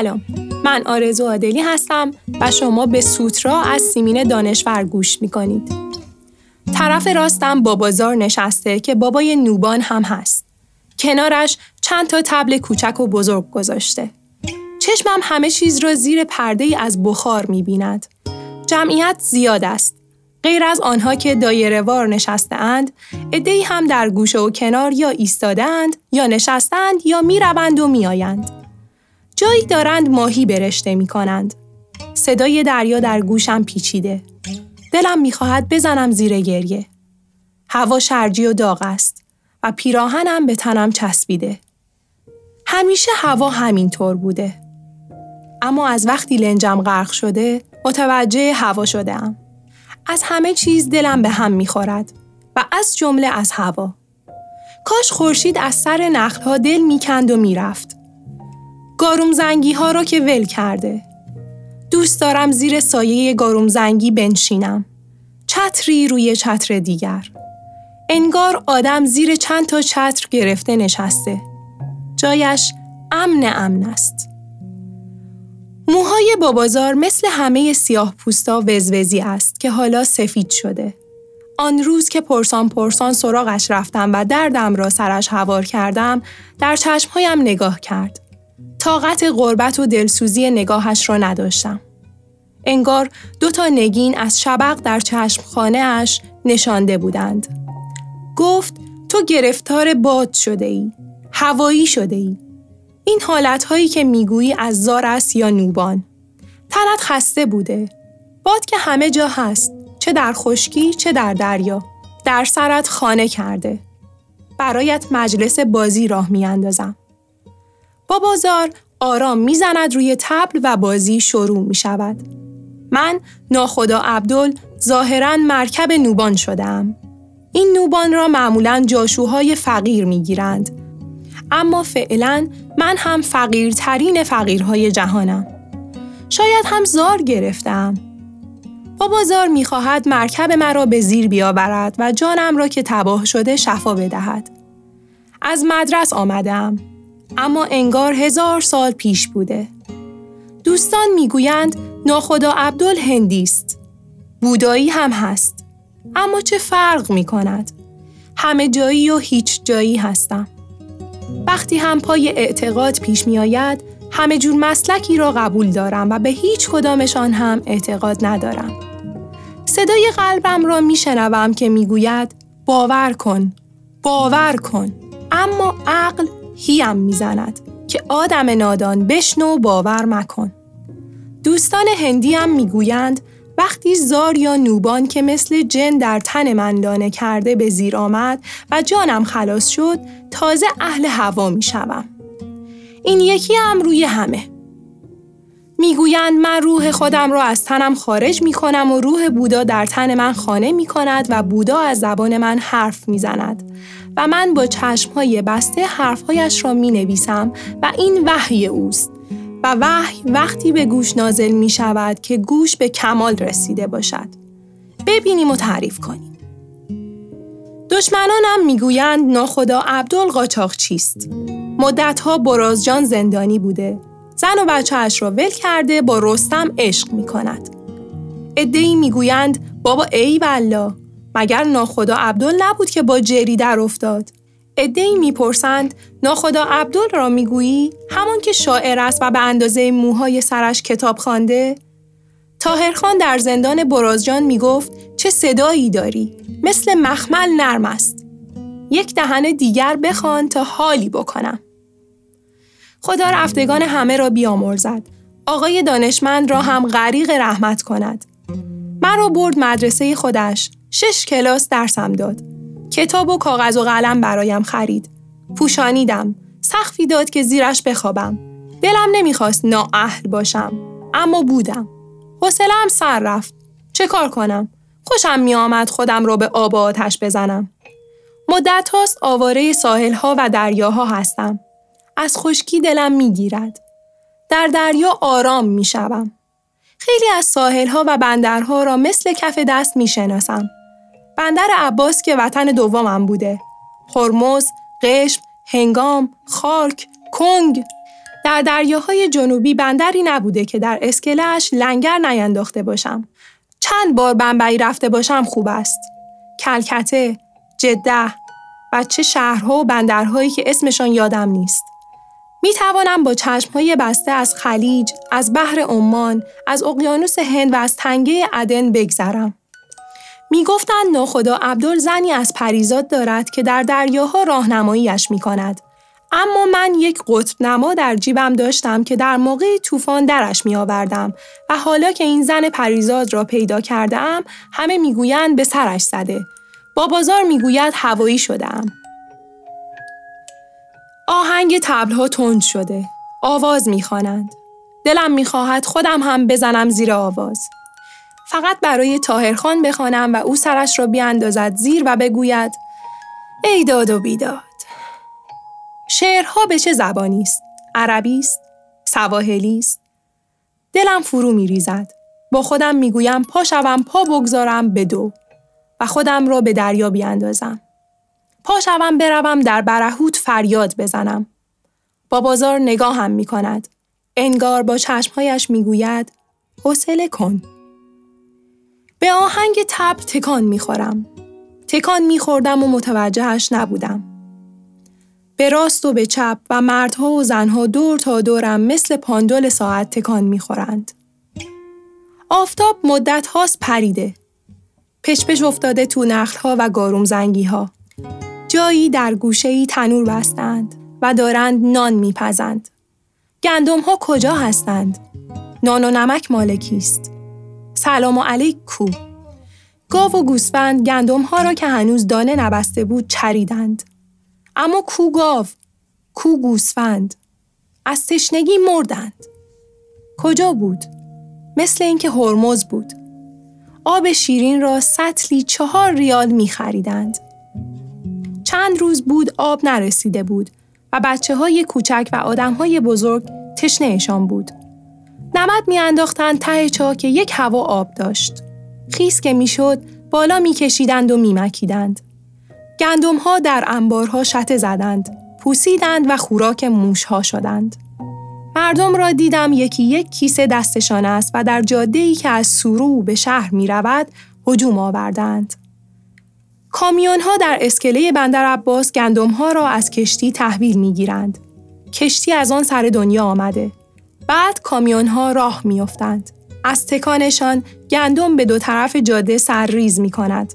سلام. من آرزو عادلی هستم و شما به سوترا از سیمین دانشور گوش می‌کنید. طرف راستم بابازار نشسته که بابای نوبان هم هست. کنارش چند تا تبل کوچک و بزرگ گذاشته. چشمم همه چیز را زیر پرده ای از بخار می‌بیند. جمعیت زیاد است. غیر از آنها که دایره وار نشسته اند، هم در گوشه و کنار یا ایستادند یا نشستند یا می‌روند و میآیند. جایی دارند ماهی برشته می کنند. صدای دریا در گوشم پیچیده. دلم می‌خواهد بزنم زیر گریه. هوا شرجی و داغ است و پیراهنم به تنم چسبیده. همیشه هوا همینطور بوده. اما از وقتی لنجم غرق شده متوجه هوا شده از همه چیز دلم به هم می‌خورد و از جمله از هوا. کاش خورشید از سر نخلها دل می‌کند و می‌رفت. گاروم زنگی ها را که ول کرده. دوست دارم زیر سایه گاروم زنگی بنشینم. چتری روی چتر دیگر. انگار آدم زیر چند تا چتر گرفته نشسته. جایش امن امن است. موهای بابازار مثل همه سیاه پوستا وزوزی است که حالا سفید شده. آن روز که پرسان پرسان سراغش رفتم و دردم را سرش هوار کردم، در چشمهایم نگاه کرد. طاقت غربت و دلسوزی نگاهش را نداشتم. انگار دو تا نگین از شبق در چشمخانه اش نشانده بودند. گفت تو گرفتار باد شده ای. هوایی شده ای. این حالتهایی که می‌گویی از زار است یا نوبان. تنت خسته بوده. باد که همه جا هست. چه در خشکی چه در دریا. در سرت خانه کرده. برایت مجلس بازی راه میاندازم. با بازار آرام می‌زند روی تبل و بازی شروع می شود. من ناخدا عبدال ظاهرا مرکب نوبان شدم. این نوبان را معمولا جاشوهای فقیر می گیرند اما فعلا من هم فقیرترین فقیرهای جهانم. شاید هم زار گرفتم. بابا زار می‌خواهد مرکب مرا به زیر بیاورد و جانم را که تباه شده شفا بدهد. از مدرس آمدم. اما انگار هزار سال پیش بوده. دوستان می‌گویند ناخدا عبدال هندی است. بودایی هم هست. اما چه فرق می کند؟ همه جایی و هیچ جایی هستم. وقتی هم پای اعتقاد پیش می آید، همه جور مسلکی را قبول دارم و به هیچ کدامشان هم اعتقاد ندارم. صدای قلبم را می شنوم که می گوید باور کن، باور کن. اما عقل هیم می زند که آدم نادان بشنو باور مکن. دوستان هندی هم می گویند وقتی زار یا نوبان که مثل جن در تن من لانه کرده به زیر آمد و جانم خلاص شد تازه اهل هوا می شوم. این یکی هم روی همه. می‌گویند من روح خودم را از تنم خارج می کنم و روح بودا در تن من خانه می کند و بودا از زبان من حرف می زند و من با چشمهای بسته حرفهایش را می نویسم و این وحی اوست و وحی وقتی به گوش نازل می شود که گوش به کمال رسیده باشد. ببینیم و تعریف کنیم. دشمنانم می‌گویند ناخدا عبدال قاچاق چیست؟ مدتها برازجان زندانی بوده. زن و بچه اش را ول کرده با رستم عشق می کند. ادهی می‌گویند بابا ای والله مگر ناخدا عبدال نبود که با جری در افتاد؟ ادهی می‌پرسند ناخدا عبدال را می‌گویی؟ همان که شاعر است و به اندازه موهای سرش کتاب خوانده؟ تاهرخان در زندان برازجان می‌گفت چه صدایی داری؟ مثل مخمل نرم است. یک دهن دیگر بخوان تا حالی بکنم. خدا رفتگان همه را بیامرزد آقای دانشمند را هم غریق رحمت کند. مرا برد مدرسه خودش. شش کلاس درسم داد. کتاب و کاغذ و قلم برایم خرید. پوشانیدم. سخفی داد که زیرش بخوابم. دلم نمی‌خواست نااهل باشم. اما بودم. حوصله‌ام سر رفت. چه کار کنم؟ خوشم میآمد خودم را به آب و آتش بزنم. مدت هاست آواره ساحل ها و دریاها هستم. از خشکی دلم می‌گیرد. در دریا آرام می شوم. خیلی از ساحل ها و بندرها را مثل کف دست می شناسم. بندر عباس که وطن دومم بوده. هرمز، قشم، هنگام، خارک، کنگ. در دریاهای جنوبی بندری نبوده که در اسکلهش لنگر نینداخته باشم. چند بار بمبئی رفته باشم خوب است. کلکته، جده و چه شهرها و بندرهایی که اسمشان یادم نیست. می توانم با چشمهای بسته از خلیج، از بحر عمان، از اقیانوس هند و از تنگه عدن بگذرم. می گفتند ناخدا عبدال زنی از پریزاد دارد که در دریاها راهنماییش می کند. اما من یک قطب نما در جیبم داشتم که در موقع طوفان درش می آوردم و حالا که این زن پریزاد را پیدا کرده ام همه می‌گویند به سرش زده. با بازار می‌گوید هوایی شدم. آهنگ تبلها تند شده. آواز می‌خوانند. دلم می‌خواهد خودم هم بزنم زیر آواز. فقط برای تاهرخان بخوانم و او سرش را بیاندازد زیر و بگوید ای داد و بیداد. شعرها به چه زبانی است؟ عربی است؟ سواحلی است؟ دلم فرو می ریزد. با خودم می گویم پا شوم پا بگذارم به دو و خودم را به دریا بیاندازم. پا شوم بروم در برهوت فریاد بزنم. با بازار نگاهم می کند. انگار با چشمهایش می گوید حوصله کن. به آهنگ تب تکان می خورم. تکان می خوردم و متوجهش نبودم. به راست و به چپ و مردها و زنها دور تا دورم مثل پاندول ساعت تکان می‌خورند. آفتاب مدت هاست پریده. پشپش افتاده تو نخلها و گاروم زنگی ها. جایی در گوشه تنور بستند و دارند نان میپزند. گندم ها کجا هستند؟ نان و نمک مالکیست. سلام و علیک کو. گاو و گوسفند گندم ها را که هنوز دانه نبسته بود چریدند. اما کو گاو کو گوسفند از تشنگی مردند کجا بود مثل اینکه هرمز بود آب شیرین را سطلی چهار ریال می خریدند. چند روز بود آب نرسیده بود و بچه های کوچک و آدم های بزرگ تشنهشان بود. نمد می انداختند ته چا که یک هوا آب داشت. خیس که می‌شد بالا می کشیدند و می مکیدند. گندم ها در انبارها شته زدند، پوسیدند و خوراک موشها شدند. مردم را دیدم یکی یک کیسه دستشان است و در جاده ای که از سورو به شهر می رود هجوم آوردند. کامیون ها در اسکله بندر عباس گندم ها را از کشتی تحویل می گیرند. کشتی از آن سر دنیا آمده. بعد کامیون ها راه می افتند. از تکانشان گندم به دو طرف جاده سرریز می کند.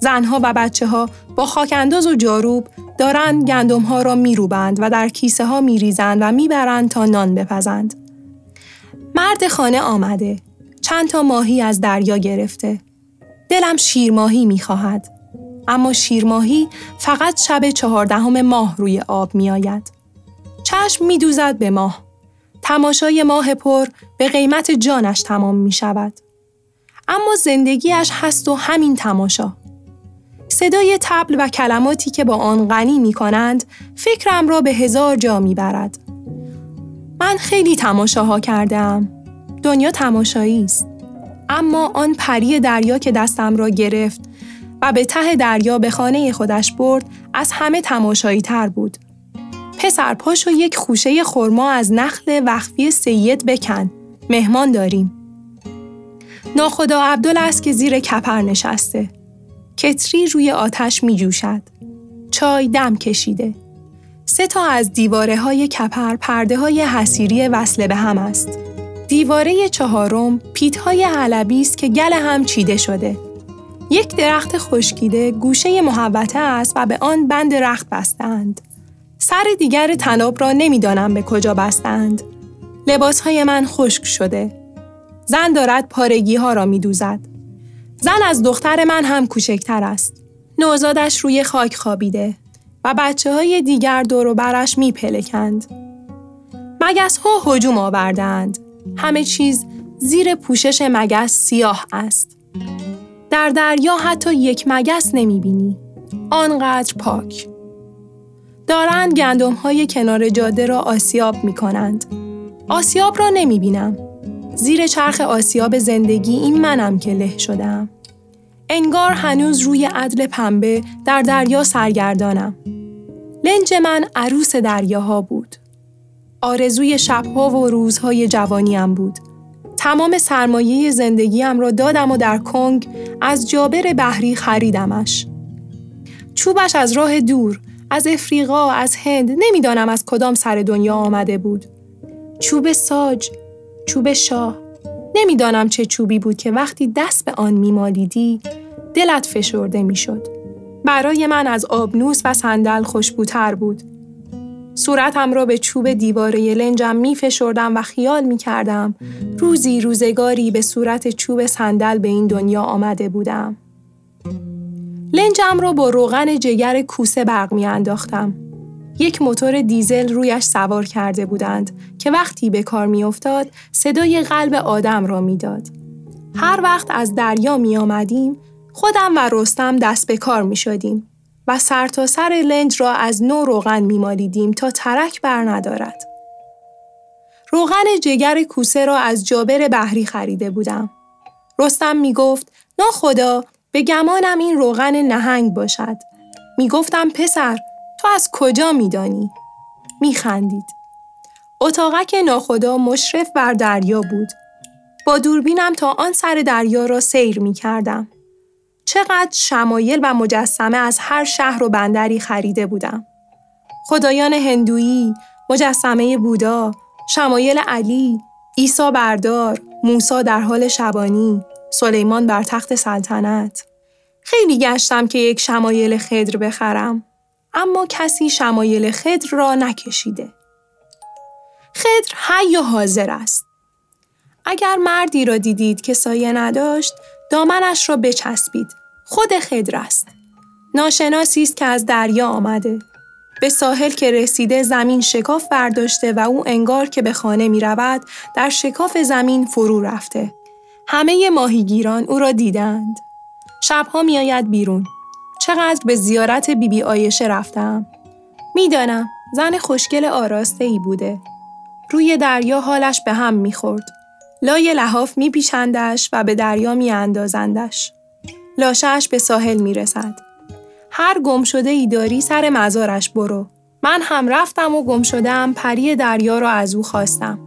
زنها و بچه ها با خاکنداز و جاروب دارند گندم ها را میروبند و در کیسه ها میریزند و می‌برند تا نان بپزند. مرد خانه آمده. چند تا ماهی از دریا گرفته. دلم شیرماهی می‌خواهد. اما شیرماهی فقط شب چهاردهم ماه روی آب میآید. چشم میدوزد به ماه. تماشای ماه پر به قیمت جانش تمام می شود. اما زندگیش هست و همین تماشا. صدای تبل و کلماتی که با آن غنی می کنند فکرم را به هزار جا می برد. من خیلی تماشاها کردم. دنیا تماشایی است. اما آن پری دریا که دستم را گرفت و به ته دریا به خانه خودش برد از همه تماشایی تر بود. پسر پاشو یک خوشه خرما از نخل وقفی سید بکن. مهمان داریم. ناخدا عبدال است که زیر کپر نشسته. کتری روی آتش می جوشد. چای دم کشیده. سه تا از دیواره های کپر پرده های حسیری وصله به هم است. دیواره چهارم پیت های علبی است که گل هم چیده شده. یک درخت خشکیده گوشه محوطه است و به آن بند رخت بستند. سر دیگر تناب را نمی‌دانم به کجا بستند. لباسهای من خشک شده. زن دارد پارگی ها را می دوزد. زن از دختر من هم کوچکتر است. نوزادش روی خاک خوابیده و بچه های دیگر دور و برش می پلکند. مگس ها هجوم آوردند. همه چیز زیر پوشش مگس سیاه است. در دریا حتی یک مگس نمی بینی. آنقدر پاک. دارند گندم های کنار جاده را آسیاب می کنند. آسیاب را نمی بینم. زیر چرخ آسیاب زندگی این منم که له شدم. انگار هنوز روی عدل پنبه در دریا سرگردانم. لنج من عروس دریاها بود. آرزوی شبها و روزهای جوانیم بود. تمام سرمایه زندگیم را دادم و در کنگ از جابر بحری خریدمش. چوبش از راه دور، از افریقا، از هند، نمی‌دانم از کدام سر دنیا آمده بود. چوب ساج، چوب شاه، نمی‌دانم چه چوبی بود که وقتی دست به آن میمالیدی دلت فشرده می‌شد. برای من از آبنوس و صندل خوشبوتر بود. صورتم را به چوب دیواره لنجم می فشردم و خیال می کردم روزی روزگاری به صورت چوب صندل به این دنیا آمده بودم. لنجم را با روغن جگر کوسه برق می انداختم. یک موتور دیزل رویش سوار کرده بودند که وقتی به کار می افتاد صدای قلب آدم را می‌داد. هر وقت از دریا می آمدیم خودم و رستم دست به کار می شدیم و سر تا سر لنج را از نو روغن می مالیدیم تا ترک بر ندارد. روغن جگر کوسه را از جابر بحری خریده بودم. رستم می گفت خدا به گمانم این روغن نهنگ باشد. می گفتم پسر تو از کجا می دانی؟ می خندید. اتاقک ناخدا مشرف بر دریا بود. با دوربینم تا آن سر دریا را سیر می کردم. چقدر شمایل و مجسمه از هر شهر و بندری خریده بودم. خدایان هندویی، مجسمه بودا، شمایل علی، عیسی بردار، موسا در حال شبانی، سلیمان بر تخت سلطنت. خیلی گشتم که یک شمایل خدر بخرم. اما کسی شمایل خدر را نکشیده. خدر حی و حاضر است. اگر مردی را دیدید که سایه نداشت، دامنش را بچسبید. خود خدر است. ناشناسی است که از دریا آمده. به ساحل که رسیده زمین شکاف برداشته و او انگار که به خانه می رود در شکاف زمین فرو رفته. همه ماهیگیران او را دیدند. شبها می آید بیرون. چقدر به زیارت بیبی بی آیشه رفتم. می‌دانم زن خوشگل آراسته ای بوده. روی دریا حالش به هم می‌خورد. لای لحاف میپیچندش و به دریا میاندازندش. لاشش به ساحل می‌رسد. هر گم شده ای داری سر مزارش برو. من هم رفتم و گم شدم پری دریا را از او خواستم.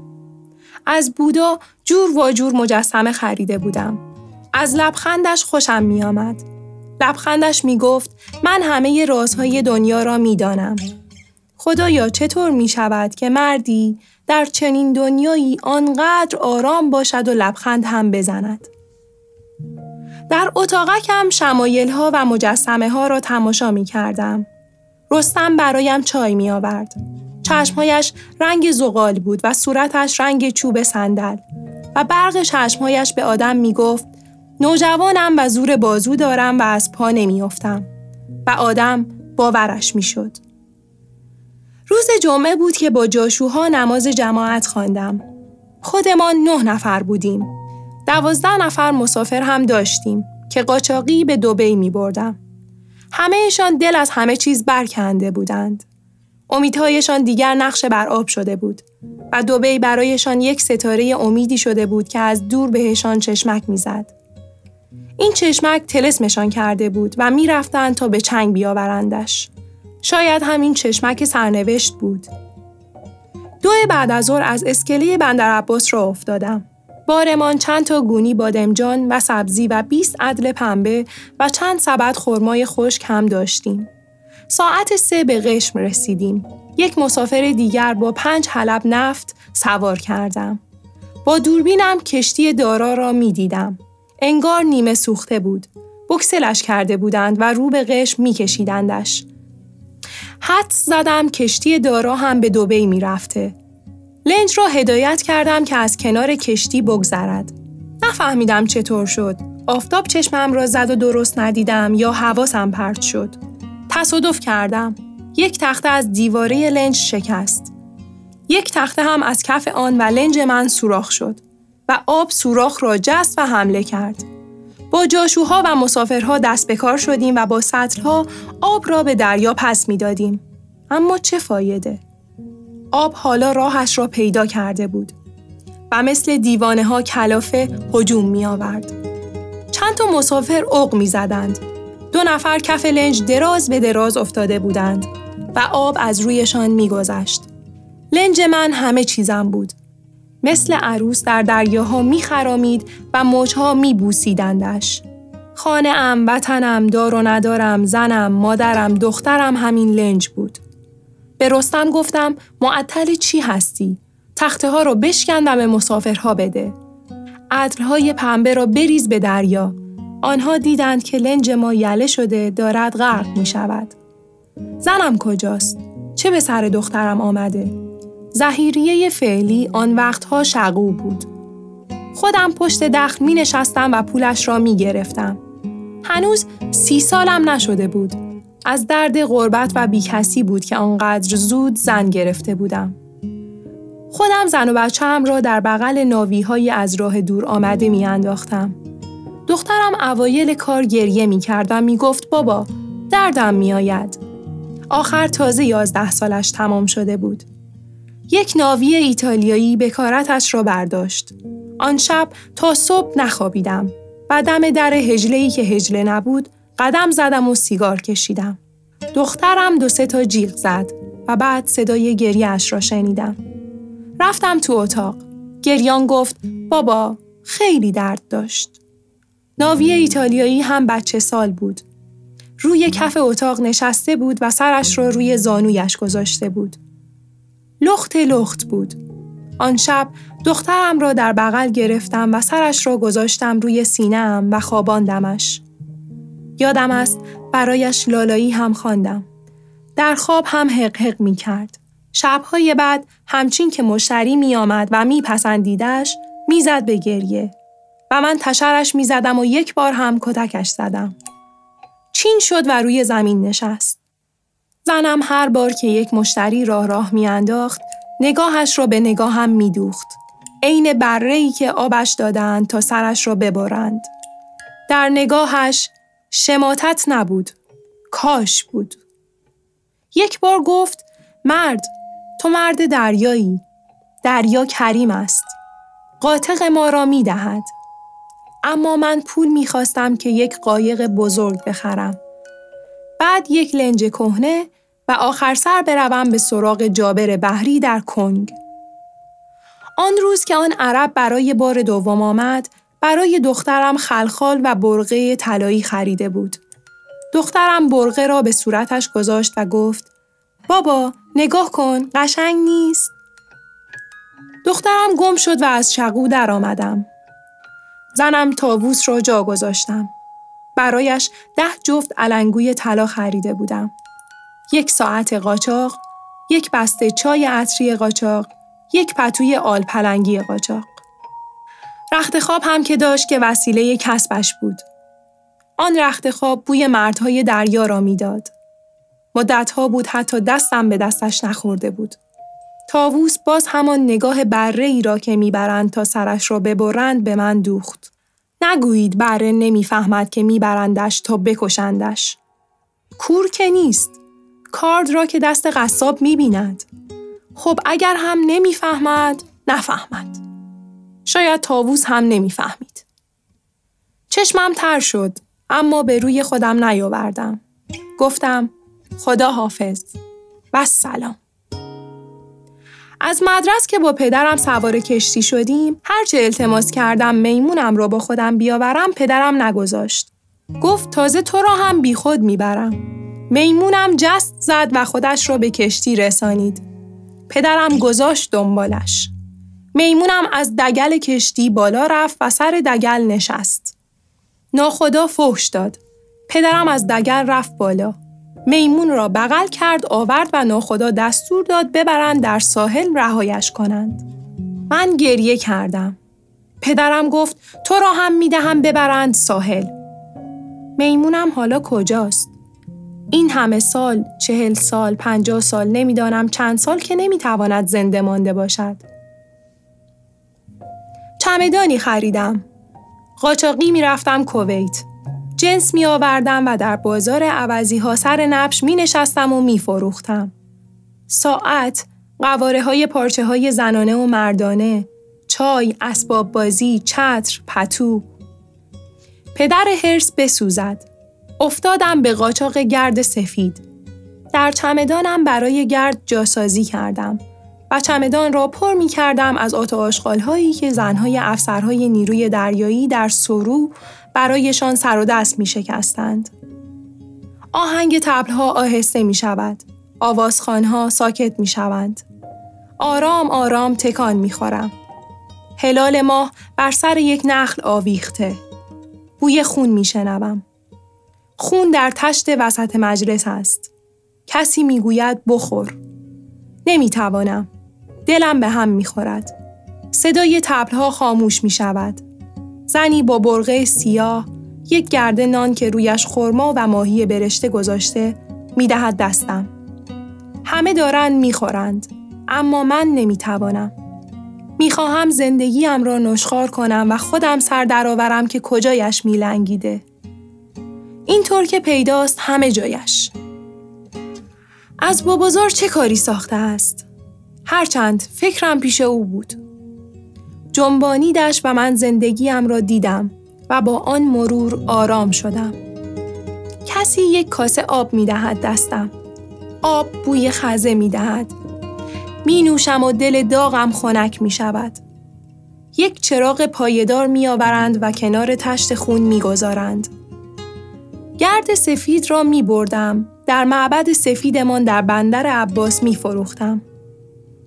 از بودا جور و جور مجسمه خریده بودم. از لبخندش خوشم می آمد. لبخندش می گفت من همه رازهای دنیا را می دانم. خدایا چطور می شود که مردی در چنین دنیایی آنقدر آرام باشد و لبخند هم بزند. در اتاقکم شمایل ها و مجسمه ها را تماشا می کردم. رستم برایم چای می آورد. چشمهایش رنگ زغال بود و صورتش رنگ چوب صندل و برق چشمهایش به آدم می گفت نوجوانم و زور بازو دارم و از پا نمیافتم و آدم باورش می‌شد. روز جمعه بود که با جاشوها نماز جماعت خواندم. خودمان نه نفر بودیم. دوازده نفر مسافر هم داشتیم که قاچاقی به دوبی می بردم. همهشان دل از همه چیز برکنده بودند. امیدهایشان دیگر نقش بر آب شده بود و دوبی برایشان یک ستاره امیدی شده بود که از دور بهشان چشمک می‌زد. این چشمک تلسمشان کرده بود و می‌رفتند تا به چنگ بیاورندش. شاید همین چشمک سرنوشت بود. دو بعد از ظهر از اسکله بندر عباس را افتادم. بارمان چند تا گونی بادمجان و سبزی و 20 عدل پنبه و چند سبد خرمای خشک هم داشتیم. ساعت سه به قشم رسیدیم. یک مسافر دیگر با پنج حلب نفت سوار کردم. با دوربینم کشتی دارا را می دیدم. انگار نیمه سوخته بود. بکسلش کرده بودند و رو به قش می کشیدندش. حد زدم کشتی دارا هم به دوبی می رفته. لنج را هدایت کردم که از کنار کشتی بگذرد. نفهمیدم چطور شد. آفتاب چشمم را زد و درست ندیدم یا حواسم پرت شد. تصادف کردم. یک تخته از دیواره لنج شکست. یک تخته هم از کف آن و لنج من سوراخ شد و آب سوراخ را جست و حمله کرد. با جاشوها و مسافرها دست به کار شدیم و با سطلها آب را به دریا پس دادیم. اما چه فایده؟ آب حالا راهش را پیدا کرده بود و مثل دیوانه ها کلافه هجوم می آورد. چند تا مسافر اوق می زدند. دو نفر کف لنج دراز به دراز افتاده بودند و آب از رویشان می گذشت. لنج من همه چیزم بود. مثل عروس در دریاها می خرامید و موجها می بوسیدندش. خانه ام، وطنم، دار و ندارم، زنم، مادرم، دخترم همین لنج بود. به رستم گفتم معطل چی هستی؟ تخته ها رو بشکن به مسافرها بده. عطرهای پنبه را بریز به دریا. آنها دیدند که لنج ما یله شده دارد غرق می شود. زنم کجاست؟ چه به سر دخترم آمده؟ زهیریه فعلی آن وقتها شقو بود. خودم پشت دخل می نشستم و پولش را می گرفتم. هنوز سی سالم نشده بود. از درد غربت و بیکسی بود که آنقدر زود زن گرفته بودم. خودم زن و بچه را در بغل ناوی های از راه دور آمده می انداختم. دخترم اوایل کار گریه می کرد و می گفت بابا دردم می آید. آخر تازه یازده سالش تمام شده بود. یک ناوی ایتالیایی بکارتش را برداشت. آن شب تا صبح نخوابیدم و دم در هجلهی که هجله نبود قدم زدم و سیگار کشیدم. دخترم دو سه تا جیغ زد و بعد صدای گریهش را شنیدم. رفتم تو اتاق. گریان گفت بابا خیلی درد داشت. ناوی ایتالیایی هم بچه سال بود. روی کف اتاق نشسته بود و سرش را روی زانویش گذاشته بود. لخت لخت بود. آن شب دخترم را در بغل گرفتم و سرش را گذاشتم روی سینه‌ام و خواباندمش. یادم است برایش لالایی هم خواندم. در خواب هم حق حق می کرد. شبهای بعد همچین که مشتری می آمد و می پسندیدش می زد به گریه و من تشرش می زدم و یک بار هم کتکش زدم. چین شد و روی زمین نشست. زنم هر بار که یک مشتری راه راه می انداخت نگاهش را به نگاهم می دوخت. عین بره که آبش دادند تا سرش را ببرند. در نگاهش شماتت نبود. کاش بود. یک بار گفت مرد تو مرد دریایی. دریا کریم است. قاطق ما را می دهد. اما من پول می خواستم که یک قایق بزرگ بخرم. بعد یک لنج کهنه و آخر سر بروم به سراغ جابر بحری در کنگ. آن روز که آن عرب برای بار دوم آمد، برای دخترم خلخال و برغه طلایی خریده بود. دخترم برغه را به صورتش گذاشت و گفت بابا نگاه کن قشنگ نیست. دخترم گم شد و از شقو در آمدم. زنم تاووس را جا گذاشتم. برایش ده جفت علنگوی طلا خریده بودم. یک ساعت قاچاق، یک بسته چای عطری قاچاق، یک پتوی آل پلنگی قاچاق. رخت خواب هم که داشت که وسیله کسبش بود. آن رخت خواب بوی مردهای دریا را می‌داد. مدتها بود حتی دستم به دستش نخورده بود. تاووس باز همان نگاه بره ای را که می‌برند تا سرش را ببرند به من دوخت. نگویید بره نمی‌فهمد که میبرندش تا بکشندش. کور که نیست. کارد را که دست قصاب می‌بیند. خب اگر هم نمی‌فهمد نفهمد. شاید تاووس هم نمی‌فهمید. چشمم تر شد اما به روی خودم نیاوردم. گفتم خدا حافظ و سلام. از مدرس که با پدرم سوار کشتی شدیم هرچه التماس کردم میمونم را با خودم بیاورم پدرم نگذاشت. گفت تازه تو را هم بیخود می‌برم. میمونم جست زد و خودش را به کشتی رسانید. پدرم گذاشت دنبالش. میمونم از دگل کشتی بالا رفت و سر دگل نشست. ناخدا فحش داد. پدرم از دگل رفت بالا. میمون را بغل کرد آورد و ناخدا دستور داد ببرند در ساحل رهایش کنند. من گریه کردم. پدرم گفت تو را هم می‌دهم ببرند ساحل. میمونم حالا کجاست؟ این همه سال، چهل سال، پنجاه سال نمی‌دانم چند سال که نمی‌تواند زنده مانده باشد. چمدانی خریدم. قاچاقی می‌رفتم کویت. جنس می آوردم و در بازار عوضی ها سر نبش می نشستم و می فروختم. ساعت، قواره های پارچه های زنانه و مردانه، چای، اسباب بازی، چتر، پتو. پدر هرس بسوزد. افتادم به قاچاق گرد سفید. در چمدانم برای گرد جاسازی کردم و چمدان را پر می کردم از آت آشغال هایی که زنهای افسرهای نیروی دریایی در سرو برایشان سر و دست می شکستند. آهنگ تبلها آهسته می شود. آوازخانها ساکت می شوند. آرام آرام تکان می خورم. هلال ماه بر سر یک نخل آویخته. بوی خون می شنوم. خون در تشت وسط مجلس است. کسی می گوید بخور. نمی توانم. دلم به هم می خورد. صدای تبلها خاموش می شود. زنی با برغه سیاه یک گرده نان که رویش خرما و ماهی برشته گذاشته می‌دهد دستم. همه دارند می‌خورند اما من نمی‌توانم. می‌خواهم زندگیم را نشخار کنم و خودم سر درآورم که کجایش میلنگیده. اینطور که پیداست همه جایش. از بابازار چه کاری ساخته است؟ هرچند فکرم پیش او بود. جنبانیدش و من زندگیم را دیدم و با آن مرور آرام شدم. کسی یک کاسه آب می دهد دستم. آب بوی خزه می دهد. می نوشم و دل داغم خنک می شود. یک چراغ پایدار می آورند و کنار تشت خون می گذارند. گرد سفید را می بردم. در معبد سفیدمان در بندر عباس می فروختم.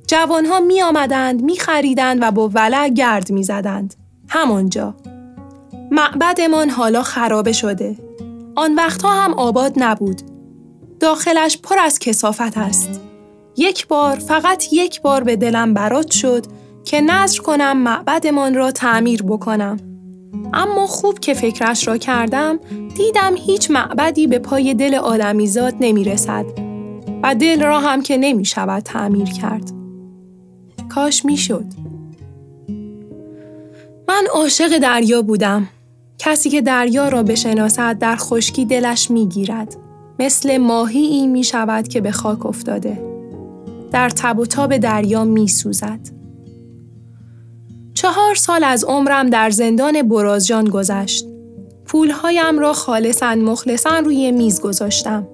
جوانها می آمدند می خریدند و با ولع گرد می زدند. همانجا. معبدمان حالا خرابه شده. آن وقتها هم آباد نبود. داخلش پر از کسافت است. یک بار فقط یک بار به دلم برات شد که نظر کنم معبدمان را تعمیر بکنم. اما خوب که فکرش را کردم دیدم هیچ معبدی به پای دل آدمیزاد نمی رسد و دل را هم که نمی شود تعمیر کرد. کاش می‌شد. من عاشق دریا بودم. کسی که دریا را بشناسد در خشکی دلش می‌گیرد. مثل ماهی این می شود که به خاک افتاده. در تب و تاب دریا می سوزد. چهار سال از عمرم در زندان برازجان گذشت. پولهایم را خالصا مخلصا روی میز گذاشتم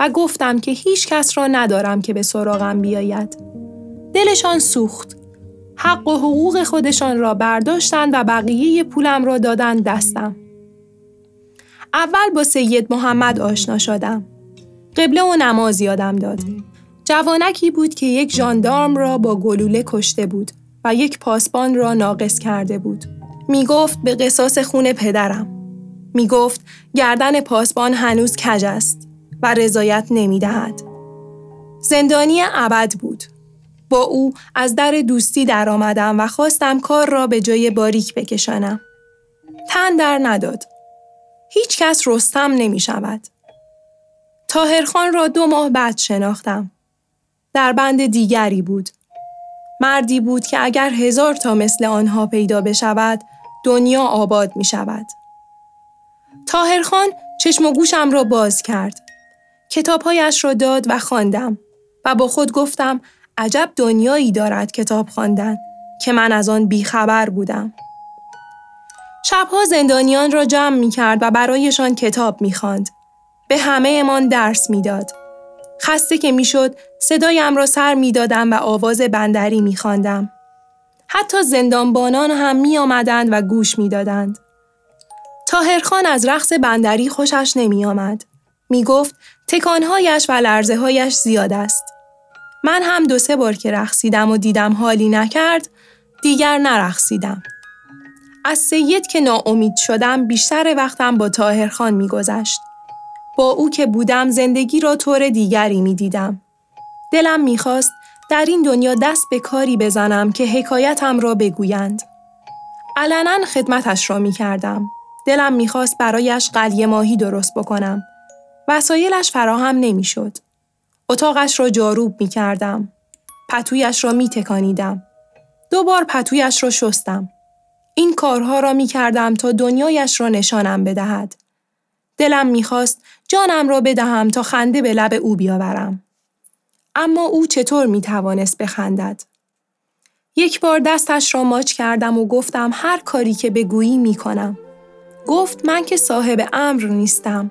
و گفتم که هیچ کس را ندارم که به سراغم بیاید. دلشان سوخت. حق و حقوق خودشان را برداشتند و بقیه پولم را دادند دستم. اول با سید محمد آشنا شدم. قبله و نماز یادم داد. جوانکی بود که یک ژاندارم را با گلوله کشته بود و یک پاسبان را ناقص کرده بود. می گفت به قصاص خون پدرم. می گفت گردن پاسبان هنوز کج است و رضایت نمی دهد. زندانی ابد بود. با او از در دوستی درآمدم و خواستم کار را به جای باریک بکشانم. تن در نداد. هیچ کس رستم نمی شود. تاهرخان را دو ماه بعد شناختم. در بند دیگری بود. مردی بود که اگر هزار تا مثل آنها پیدا بشود دنیا آباد می شود. تاهرخان چشم و گوشم را باز کرد. کتابهایش را داد و خواندم و با خود گفتم عجب دنیایی دارد کتاب خواندن که من از آن بیخبر بودم. شبها زندانیان را جمع می کرد و برایشان کتاب می خاند. به همه امان درس می‌داد. خسته که می‌شد صدایم را سر می دادم و آواز بندری می خواندم. حتی زندانبانان هم می آمدند و گوش می دادند. تاهرخان از رقص بندری خوشش نمی آمد. می گفت تکانهایش و لرزه هایش زیاد است. من هم دو سه بار که رقصیدم و دیدم حالی نکرد دیگر نرقصیدم. از سید که ناامید شدم بیشتر وقتم با تاهرخان میگذشت. با او که بودم زندگی را طور دیگری می دیدم. دلم می‌خواست در این دنیا دست به کاری بزنم که حکایتم را بگویند. علنا خدمتش را می کردم. دلم می‌خواست برایش قلیه ماهی درست بکنم. وسایلش فراهم نمی‌شد. اتاقش را جاروب می کردم. پتویش را می تکانیدم. دو بار پتویش را شستم. این کارها را می کردم تا دنیایش را نشانم بدهد. دلم می‌خواست جانم را بدهم تا خنده به لب او بیاورم. اما او چطور می توانست بخندد؟ یک بار دستش را ماچ کردم و گفتم هر کاری که بگویی می کنم. گفت من که صاحب امر نیستم.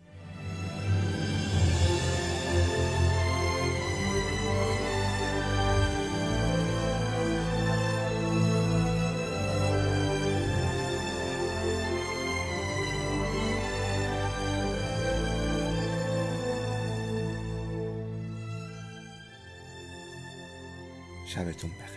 acostumbrar.